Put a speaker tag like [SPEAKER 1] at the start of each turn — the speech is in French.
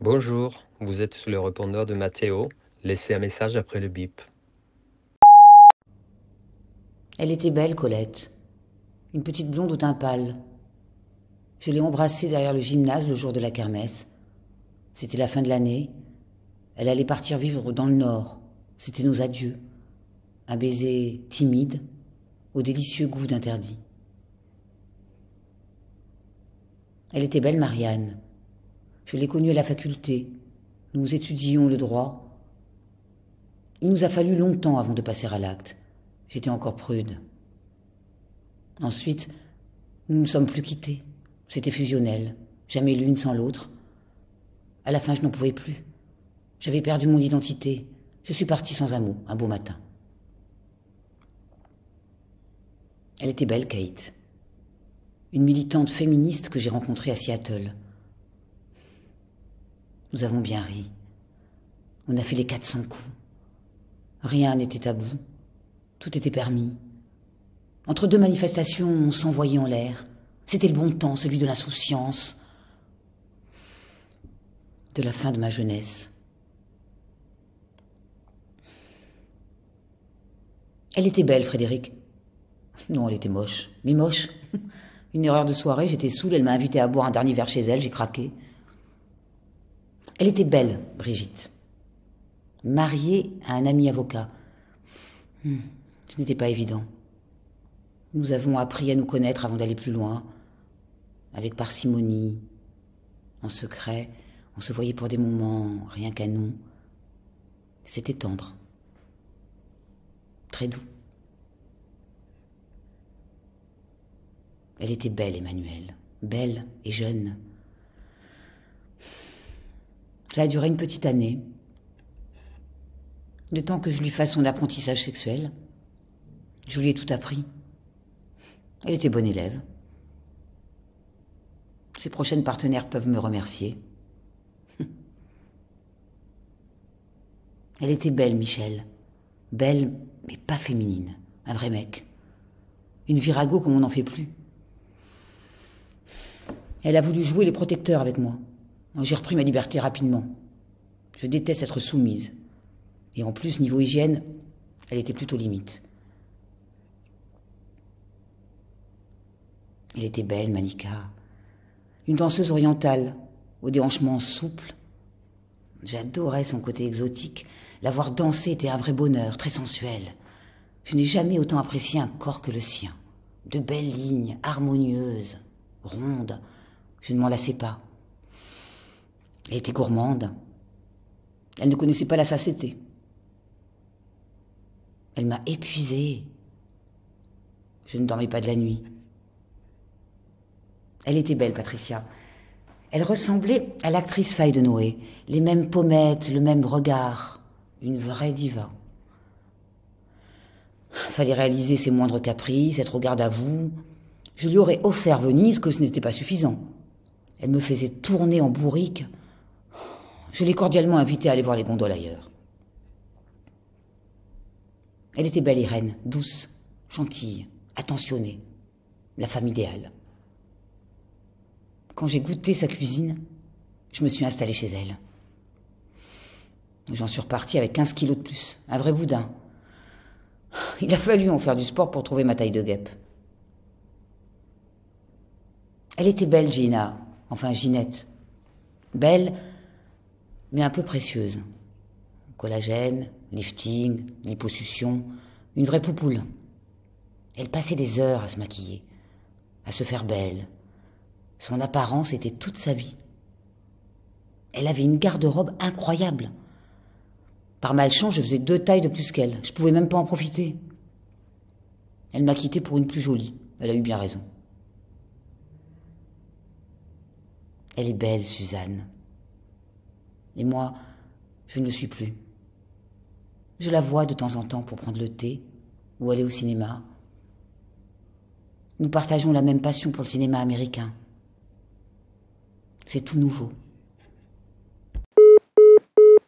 [SPEAKER 1] Bonjour, vous êtes sous le répondeur de Mathéo. Laissez un message après le bip.
[SPEAKER 2] Elle était belle, Colette. Une petite blonde au teint pâle. Je l'ai embrassée derrière le gymnase le jour de la kermesse. C'était la fin de l'année. Elle allait partir vivre dans le Nord. C'était nos adieux. Un baiser timide, au délicieux goût d'interdit. Elle était belle, Marianne. Je l'ai connue à la faculté. Nous étudions le droit. Il nous a fallu longtemps avant de passer à l'acte. J'étais encore prude. Ensuite, nous ne sommes plus quittés. C'était fusionnel, jamais l'une sans l'autre. À la fin, je n'en pouvais plus. J'avais perdu mon identité. Je suis partie sans un mot, un beau matin. Elle était belle, Kate. Une militante féministe que j'ai rencontrée à Seattle. Nous avons bien ri. On a fait les 400 coups. Rien n'était tabou. Tout était permis. Entre deux manifestations, on s'envoyait en l'air. C'était le bon temps, celui de l'insouciance, de la fin de ma jeunesse. Elle était belle, Frédéric. Non, elle était moche. Mais moche. Une erreur de soirée, j'étais saoule, elle m'a invité à boire un dernier verre chez elle, j'ai craqué. Elle était belle, Brigitte. Mariée à un ami avocat. Hmm, ce n'était pas évident. Nous avons appris à nous connaître avant d'aller plus loin, avec parcimonie, en secret. On se voyait pour des moments rien qu'à nous. C'était tendre, très doux. Elle était belle, Emmanuel, belle et jeune. Ça a duré une petite année, le temps que je lui fasse son apprentissage sexuel. Je lui ai tout appris. Elle était bonne élève. Ses prochaines partenaires peuvent me remercier. Elle était belle, Michel. Belle, mais pas féminine. Un vrai mec. Une virago comme on n'en fait plus. Elle a voulu jouer les protecteurs avec moi. J'ai repris ma liberté rapidement. Je déteste être soumise. Et en plus, niveau hygiène, elle était plutôt limite. Elle était belle, Manika. Une danseuse orientale, aux déhanchements souples. J'adorais son côté exotique. La voir danser était un vrai bonheur, très sensuel. Je n'ai jamais autant apprécié un corps que le sien. De belles lignes, harmonieuses, rondes. Je ne m'en lassais pas. Elle était gourmande. Elle ne connaissait pas la satiété. Elle m'a épuisée. Je ne dormais pas de la nuit. Elle était belle, Patricia. Elle ressemblait à l'actrice Faye de Noé. Les mêmes pommettes, le même regard. Une vraie diva. Fallait réaliser ses moindres caprices, être au garde à vous. Je lui aurais offert Venise que ce n'était pas suffisant. Elle me faisait tourner en bourrique. Je l'ai cordialement invitée à aller voir les gondoles ailleurs. Elle était belle Irène, douce, gentille, attentionnée, la femme idéale. Quand j'ai goûté sa cuisine, je me suis installée chez elle. J'en suis repartie avec 15 kilos de plus, un vrai boudin. Il a fallu en faire du sport pour trouver ma taille de guêpe. Elle était belle, Gina, enfin Ginette. Belle, mais un peu précieuse. Collagène, lifting, liposuction, une vraie poupoule. Elle passait des heures à se maquiller, à se faire belle, son apparence était toute sa vie. Elle avait une garde-robe incroyable. Par malchance, je faisais deux tailles de plus qu'elle. Je pouvais même pas en profiter. Elle m'a quitté pour une plus jolie. Elle a eu bien raison. Elle est belle, Suzanne. Et moi, je ne le suis plus. Je la vois de temps en temps pour prendre le thé ou aller au cinéma. Nous partageons la même passion pour le cinéma américain. C'est tout nouveau.